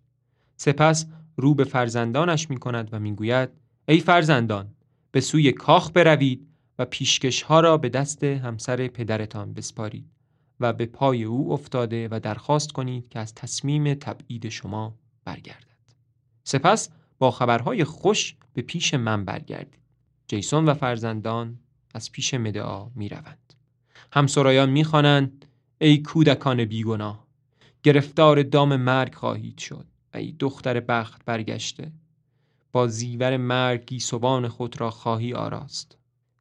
سپس رو به فرزندانش می کند و می گوید ای فرزندان به سوی کاخ بروید و پیشکش ها را به دست همسر پدرتان بسپارید و به پای او افتاده و درخواست کنید که از تصمیم تبعید شما برگردد. سپس با خبرهای خوش به پیش من برگردید. جیسون و فرزندان از پیش مدعا می روند همسرایان می خوانند ای کودکان بیگناه گرفتار دام مرگ خواهید شد. ای دختر بخت برگشته. با زیور مرگ گیسوان خود را خواهی آراست.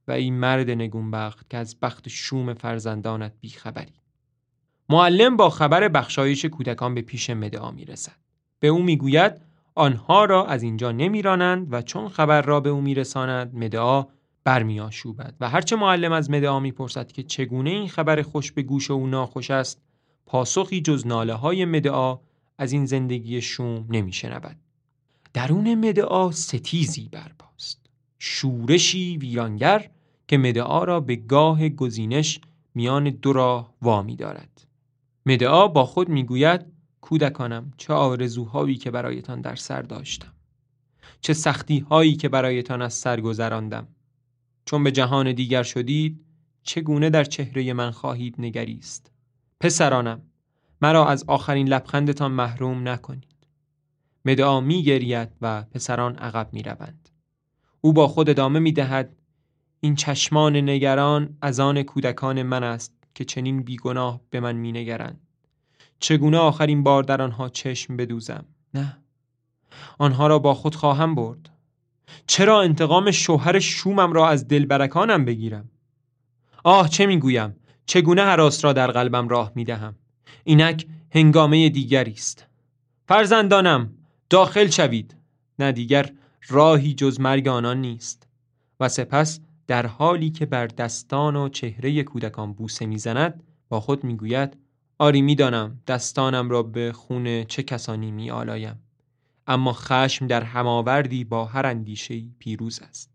و ای مرد نگونبخت که از بخت شوم فرزندانت بیخبری. معلم با خبر بخشایش کودکان به پیش مدعا می رسد. به او می‌گوید آنها را از اینجا نمیرانند و چون خبر را به او میرساند مدعا برمیآشوبد. و هرچه معلم از مدعا می‌پرسد که چگونه این خبر خوش به گوش او ناخوش است پاسخی جز ناله های مدعا از این زندگی شوم نمیشنود. درون مدعا ستیزی برپاست. شورشی ویرانگر که مدعا را به گاه گزینش میان دو راه وامی دارد. مدعا با خود می‌گوید کودکانم چه آرزوهایی که برایتان در سر داشتم. چه سختی هایی که برایتان از سر گذراندم. چون به جهان دیگر شدید چگونه در چهره من خواهید نگریست. پسرانم مرا از آخرین لبخندتان محروم نکنید مدعا می گرید و پسران عقب می روند. او با خود ادامه می دهد این چشمان نگران از آن کودکان من است که چنین بیگناه به من می نگرند. چگونه آخرین بار در آنها چشم بدوزم؟ نه آنها را با خود خواهم برد چرا انتقام شوهر شومم را از دلبرکانم بگیرم؟ آه چه می‌گویم چگونه حراس را در قلبم راه می دهم اینک هنگامه دیگری است. فرزندانم داخل شوید. نه دیگر راهی جز مرگ آنان نیست. و سپس در حالی که بر دستان و چهره کودکان بوسه می‌زند با خود می‌گوید آری می‌دانم دستانم را به خون چه کسانی می آلایم اما خشم در هماوردی با هر اندیشهی پیروز است.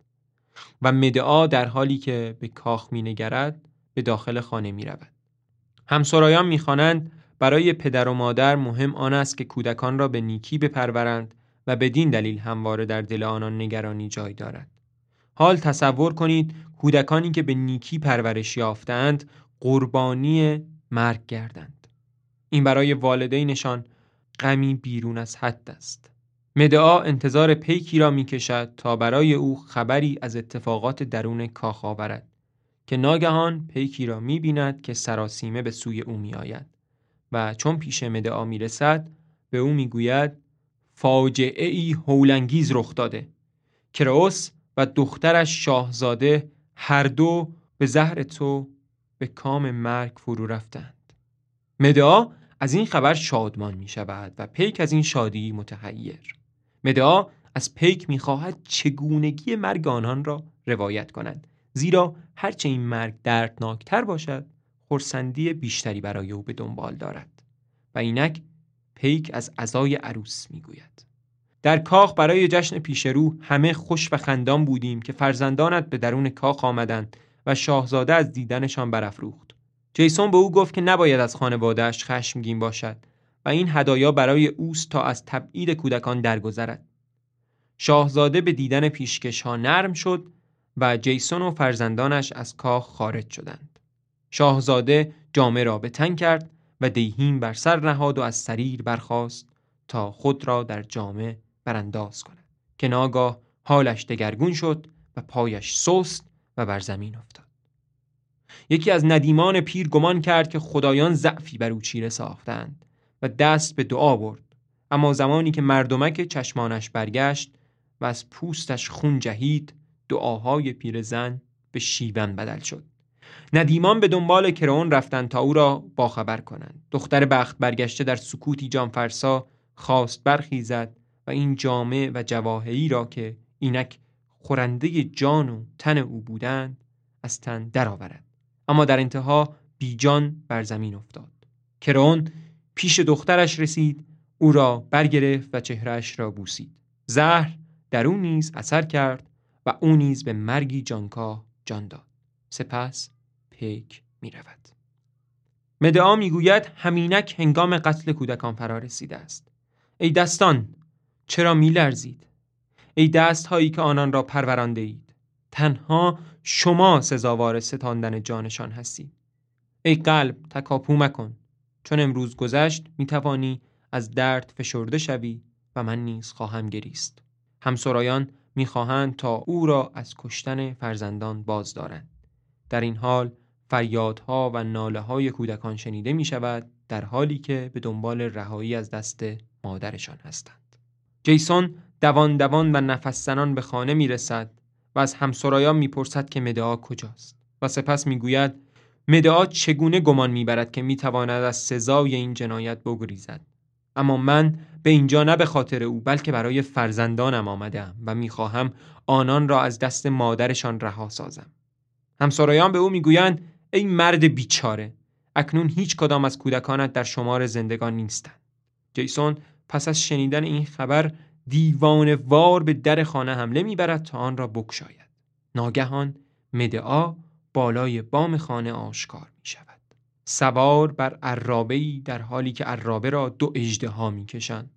و مدعا در حالی که به کاخ می نگرد به داخل خانه می رود. همسرایان می‌خوانند برای پدر و مادر مهم آن است که کودکان را به نیکی بپرورند و بدین دلیل همواره در دل آنان نگرانی جای دارد. حال تصور کنید کودکانی که به نیکی پرورش یافتند قربانی مرگ گردند. این برای والدینشان غمی بیرون از حد است. مدعا انتظار پیکی را می کشد تا برای او خبری از اتفاقات درون کاخ آورد که ناگهان پیکی را می بیند که سراسیمه به سوی او می آید و چون پیش مدعا می رسد به او می گوید فاجعه ای هولنگیز رخ داده کراوس و دخترش شاهزاده هر دو به زهر تو به کام مرگ فرو رفتند. مدعا از این خبر شادمان می شود و پیک از این شادی متحیر. مدعا از پیک می خواهد چگونگی مرگ آنان را روایت کند. زیرا هرچه این مرگ دردناکتر باشد خورسندی بیشتری برای او به دنبال دارد. و اینک پیک از عزای عروس می‌گوید. در کاخ برای جشن پیشرو همه خوش و خندان بودیم که فرزندانت به درون کاخ آمدند و شاهزاده از دیدنشان برافروخت. جیسون به او گفت که نباید از خانوادهش خشمگین باشد و این هدایا برای اوست تا از تبعید کودکان درگذرد. شاهزاده به دیدن پیشکش ها نرم شد و جیسون و فرزندانش از کاخ خارج شدند. شاهزاده جامه را به تن کرد و دیهیم بر سر نهاد و از سریر برخاست تا خود را در جامه برانداز کند که ناگاه حالش دگرگون شد و پایش سست و بر زمین افتاد. یکی از ندیمان پیر گمان کرد که خدایان ضعفی بر او چیره ساختند و دست به دعا برد. اما زمانی که مردمک چشمانش برگشت و از پوستش خون جهید دعاهای پیرزن به شیون بدل شد. ندیمان به دنبال کرون رفتند تا او را باخبر کنند. دختر بخت برگشته در سکوتی جانفرسا خواست برخیزد و این جامعه و جواهری را که اینک خورنده جان و تن او بودند از تن درآورد. اما در انتها بیجان بر زمین افتاد. کرون پیش دخترش رسید او را برگرفت و چهرش را بوسید. زهر در او نیز اثر کرد و او نیز به مرگی جانکاه جان داد. سپس پیک می رود مدعا می‌گوید همینک هنگام قتل کودکان فرا رسیده است. ای دستان چرا می لرزید ای دست هایی که آنان را پرورانده اید تنها شما سزاوار ستاندن جانشان هستید ای قلب تکاپو مکن. چون امروز گذشت می توانی از درد فشرده شوی و من نیز خواهم گریست. همسرایان می‌خواهند تا او را از کشتن فرزندان باز دارند. در این حال فریادها و ناله های کودکان شنیده می شود در حالی که به دنبال رهایی از دست مادرشان هستند. جیسون دوان دوان و نفس زنان به خانه می رسد و از همسرایان می پرسد که مدعا کجاست و سپس می گوید مدعا چگونه گمان می برد که می تواند از سزای این جنایت بگریزد؟ اما من به اینجا نه به خاطر او بلکه برای فرزندانم آمدم و می‌خواهم آنان را از دست مادرشان رها سازم. همسرایان به او می‌گویند ای مرد بیچاره اکنون هیچ کدام از کودکانت در شمار زندگان نیستند. جیسون پس از شنیدن این خبر دیوان وار به در خانه حمله می‌برد تا آن را بکشاید ناگهان مدعا بالای بام خانه آشکار می شود سوار بر عرابه‌ای در حالی که عرابه را دو اژدها می‌کشند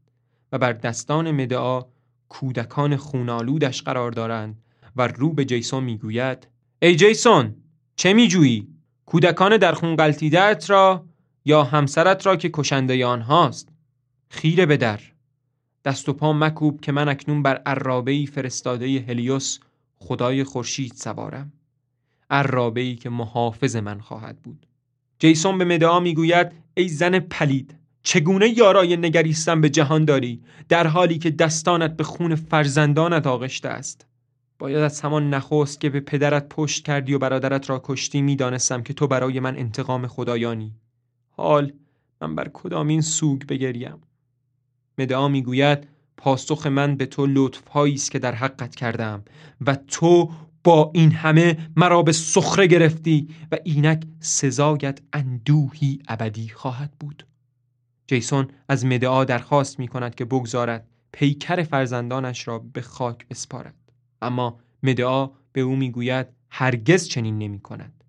و بر دستان مدعا کودکان خونالودش قرار دارند و رو به جیسون می‌گوید ای جیسون چه میجویی؟ کودکان در خون قلتیدت را یا همسرت را که کشنده آنهاست؟ خیره به در دست و پا مکوب که من اکنون بر عرابه‌ای فرستاده هلیوس خدای خورشید سوارم. عرابه‌ای که محافظ من خواهد بود. جیسون به مدعا می‌گوید ای زن پلید چگونه یارای نگریستن به جهان داری در حالی که دستانت به خون فرزندانت آغشته است؟ باید از همان نخست که به پدرت پشت کردی و برادرت را کشتی می‌دانستم که تو برای من انتقام خدایانی. حال من بر کدامین سوگ بگریم؟ مدعا می‌گوید پاسخ من به تو لطف است که در حقت کردم و تو با این همه مرا به سخره گرفتی و اینک سزایت اندوهی ابدی خواهد بود. جیسون از مدعا درخواست می کند که بگذارد پیکر فرزندانش را به خاک بسپارد. اما مدعا به او می‌گوید هرگز چنین نمی کند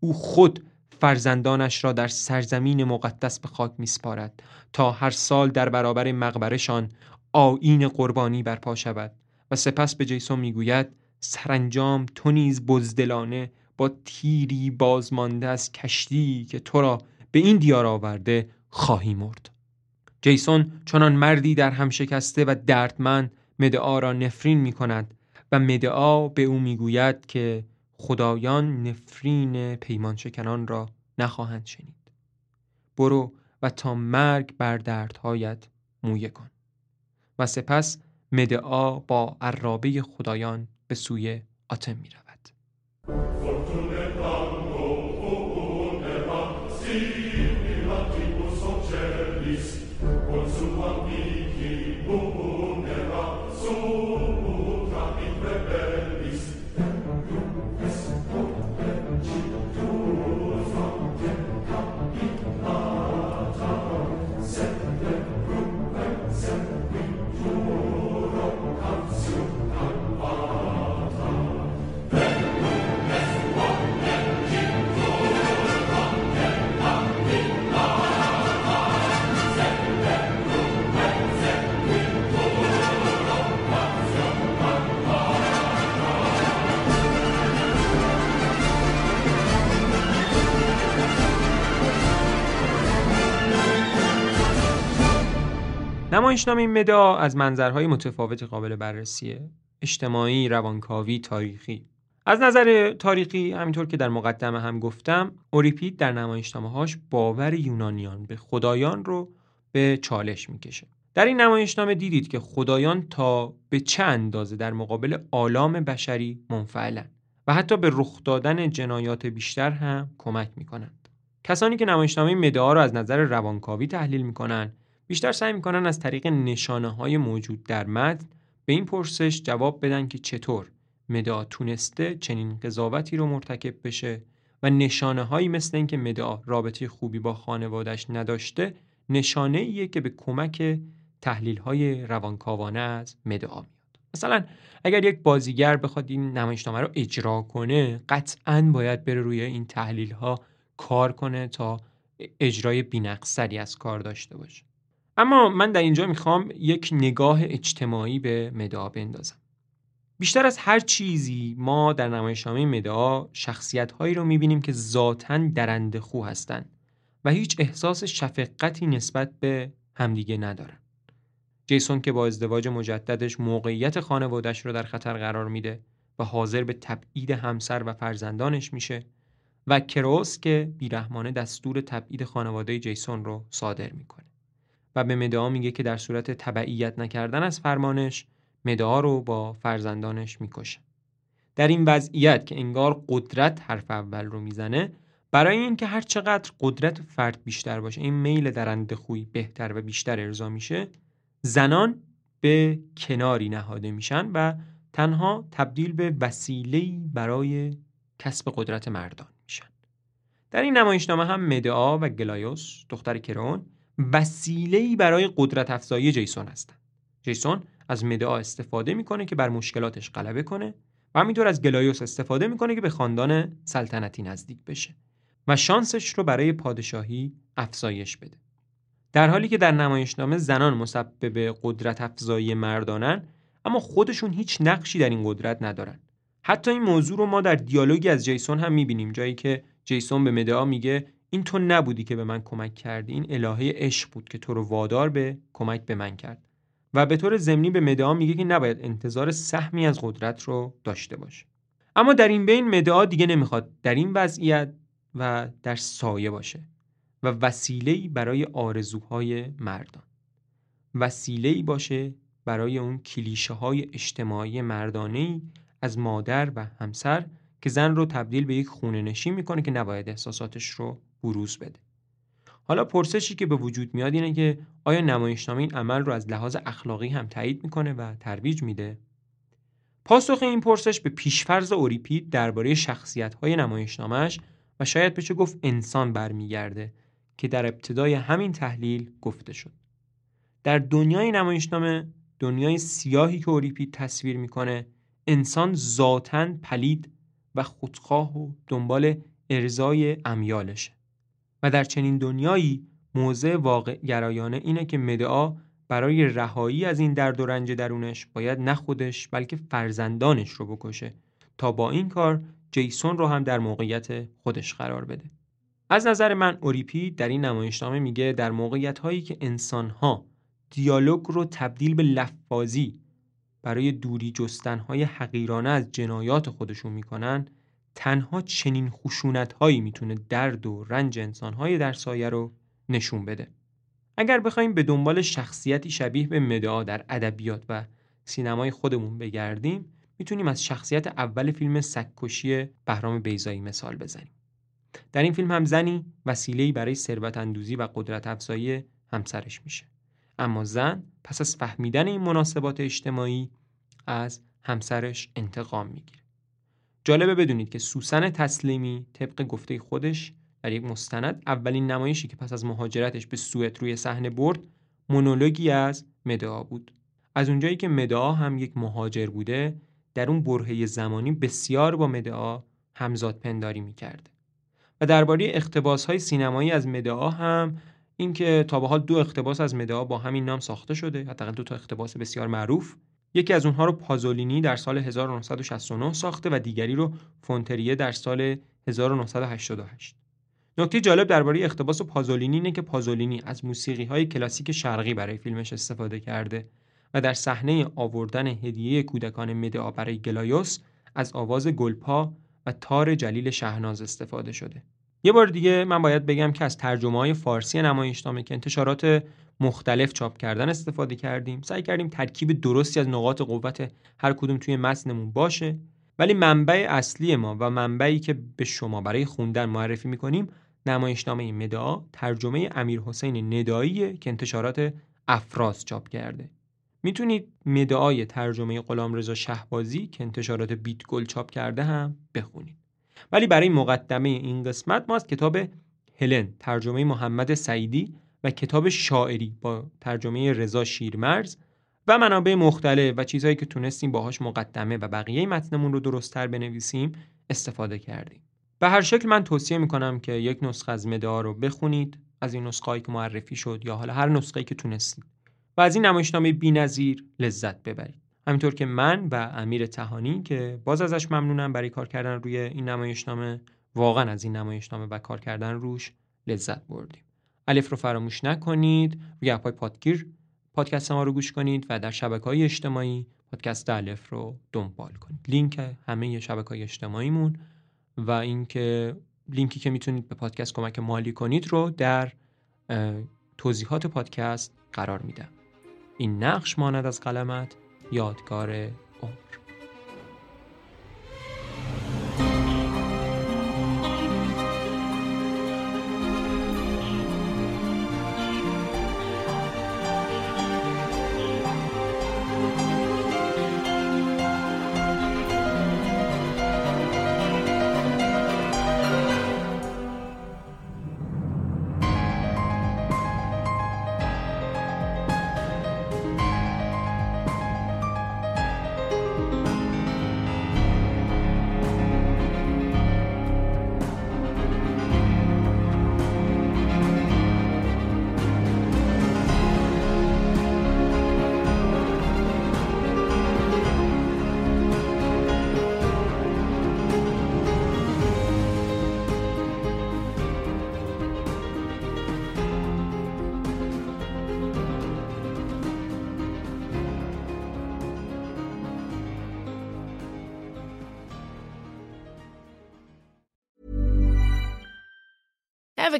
او خود فرزندانش را در سرزمین مقدس به خاک میسپارد تا هر سال در برابر مقبرشان آیین قربانی برپا شود و سپس به جیسون می‌گوید سرانجام تو نیز بزدلانه با تیری بازمانده از کشتی که تو را به این دیار آورده خواهی مرد. جیسون چنان مردی در هم شکسته و دردمند مدعا را نفرین می کند و مدعا به او می‌گوید که خدایان نفرین پیمان شکنان را نخواهند شنید. برو و تا مرگ بر دردهایت مویه کن. و سپس مدعا با عرابه خدایان به سوی آتم می رود. نمایشنامه مدا از منظرهای متفاوت قابل بررسیه. اجتماعی، روانکاوی، تاریخی. از نظر تاریخی همینطور که در مقدمه هم گفتم اوریپید در نمایشنامه باور یونانیان به خدایان رو به چالش می‌کشه. در این نمایشنامه دیدید که خدایان تا به چه اندازه در مقابل آلام بشری منفعلن و حتی به رخ دادن جنایات بیشتر هم کمک می‌کنند. کسانی که نمایشنامه مدعا رو از نظر روانکاوی تحلیل می‌کنن بیشتر سعی می‌کنن از طریق نشانه های موجود در متن به این پرسش جواب بدن که چطور مدعا تونسته چنین قضاوتی رو مرتکب بشه و نشانه هایی مثل اینکه مدعا رابطه خوبی با خانوادش نداشته نشانه ایه که به کمک تحلیل های روانکاوانه از مدعا میاد. مثلا اگر یک بازیگر بخواد این نمایشنامه رو اجرا کنه قطعا باید بره روی این تحلیل ها کار کنه تا اجرای بینقصری از کار داشته باشه. اما من در اینجا می‌خوام یک نگاه اجتماعی به مدعا بندازم بیشتر از هر چیزی ما در نمایشنامه مدعا شخصیت هایی رو می‌بینیم که ذاتا درنده خو هستند و هیچ احساس شفقتی نسبت به همدیگه ندارن. جیسون که با ازدواج مجددش موقعیت خانوادش رو در خطر قرار میده و حاضر به تبعید همسر و فرزندانش میشه و کروس که بیرحمانه دستور تبعید خانواده جیسون رو صادر می‌کنه. و به مدعا میگه که در صورت تبعیت نکردن از فرمانش مدعا رو با فرزندانش می‌کشه. در این وضعیت که انگار قدرت حرف اول رو می‌زنه برای اینکه هر چقدر قدرت فرد بیشتر باشه این میل درنده خوی بهتر و بیشتر ارضا میشه زنان به کناری نهاده میشن و تنها تبدیل به وسیله برای کسب قدرت مردان میشن. در این نمایشنامه هم مدئا و گلایوس دختر کرئون وسیله‌ای برای قدرت افزایی جیسون هستن جیسون از مدئا استفاده می‌کنه که بر مشکلاتش غلبه کنه و همینطور از گلایوس استفاده می‌کنه که به خاندان سلطنتی نزدیک بشه و شانسش رو برای پادشاهی افزایش بده. در حالی که در نمایشنامه زنان مسبب قدرت افزایی مردانن اما خودشون هیچ نقشی در این قدرت ندارن. حتی این موضوع رو ما در دیالوگی از جیسون هم می‌بینیم جایی که جیسون به مدعا میگه این تو نبودی که به من کمک کردی. این الهه عشق بود که تو رو وادار به کمک به من کرد. و به طور ضمنی به مدعا میگه که نباید انتظار سهمی از قدرت رو داشته باشه. اما در این بین مدعا دیگه نمی‌خواد در این وضعیت و در سایه باشه و وسیله‌ای برای آرزوهای مردان. وسیله‌ای باشه برای اون کلیشه های اجتماعی مردانه از مادر و همسر که زن رو تبدیل به یک خونه نشین می‌کنه که نباید احساساتش رو بروز بده حالا پرسشی که به وجود میاد اینه که آیا نمایشنامه این عمل رو از لحاظ اخلاقی هم تایید می‌کنه و ترویج میده پاسخ این پرسش به پیشفرض اوریپید درباره شخصیت‌های نمایشنامهش و شاید بشه گفت انسان برمیگرده که در ابتدای همین تحلیل گفته شد. در دنیای نمایشنامه دنیای سیاهی که اوریپید تصویر می‌کنه انسان ذاتن پلید و خودخواه و دنبال ارزای امیالشه. و در چنین دنیایی موضع واقع گرایانه اینه که مدعا برای رهایی از این درد و رنج درونش باید نه خودش بلکه فرزندانش رو بکشه تا با این کار جیسون رو هم در موقعیت خودش قرار بده. از نظر من اوریپی در این نمایشنامه میگه در موقعیت هایی که انسان ها دیالوگ رو تبدیل به لفاظی برای دوری جستن های حقیرانه از جنایات خودشون می‌کنن تنها چنین خشونت هایی می‌تونه درد و رنج انسان در سایه رو نشون بده. اگر بخوایم به دنبال شخصیتی شبیه به مدعا در ادبیات و سینمای خودمون بگردیم می‌تونیم از شخصیت اول فیلم سگکشی بهرام بیزایی مثال بزنیم. در این فیلم هم زنی وسیله‌ای برای ثروت اندوزی و قدرت افزایی همسرش میشه. اما زن پس از فهمیدن این مناسبات اجتماعی از همسرش انتقام می‌گیره. جالبه بدونید که سوسن تسلیمی طبق گفته خودش در یک مستند اولین نمایشی که پس از مهاجرتش به سوئد روی صحنه برد مونولوگی از مدعا بود. از اونجایی که مدعا هم یک مهاجر بوده در اون برهه زمانی بسیار با مدعا همزاد پنداری می‌کرده و درباره اقتباس های سینمایی از مدعا هم اینکه تا به حال دو اقتباس از مدعا با همین نام ساخته شده حداقل دو تا اقتباس بسیار معروف یکی از اونها رو پازولینی در سال 1969 ساخته و دیگری رو فونتریه در سال 1988 نکته جالب درباره اقتباس پازولینی اینه که پازولینی از موسیقی های کلاسیک شرقی برای فیلمش استفاده کرده و در صحنه آوردن هدیه کودکان مدعا برای گلایوس از آواز گلپا و تار جلیل شهناز استفاده شده. یه بار دیگه من باید بگم که از ترجمه های فارسی نمایشنامه که انتشارات مختلف چاپ کردن استفاده کردیم. سعی کردیم ترکیب درستی از نقاط قوت هر کدوم توی متنمون باشه. ولی منبع اصلی ما و منبعی که به شما برای خوندن معرفی می‌کنیم نمایشنامه مدعا ترجمه امیر حسین ندایی که انتشارات افراز چاپ کرده. می‌تونید مدعای ترجمه غلامرضا شهبازی که انتشارات بیت گل چاپ کرده هم بخونید. ولی برای مقدمه این قسمت ما از کتاب هلن ترجمه محمد سعیدی و کتاب شاعری با ترجمه رضا شیرمرز و منابع مختلف و چیزهایی که تونستیم باهاش مقدمه و بقیه متنمون رو درستتر بنویسیم استفاده کردیم. به هر شکل من توصیه می‌کنم که یک نسخه از مدعا رو بخونید از این نسخه که معرفی شد یا حالا هر نسخه که تونستید. و از این نمایشنامه بی‌نظیر لذت ببرید. همینطور که من و امیر تهانی که باز ازش ممنونم برای کار کردن روی این نمایشنامه واقعا از این نمایشنامه و کار کردن روش لذت بردیم. الف رو فراموش نکنید. روی اپای پادگیر پادکست ما رو گوش کنید و در شبکه های اجتماعی پادکست الف رو دنبال کنید. لینک همه شبکه های اجتماعیمون و اینکه لینکی که می‌تونید به پادکست کمک مالی کنید رو در توضیحات پادکست قرار میدم. این نقش ماند از قلمت یادگار عمر.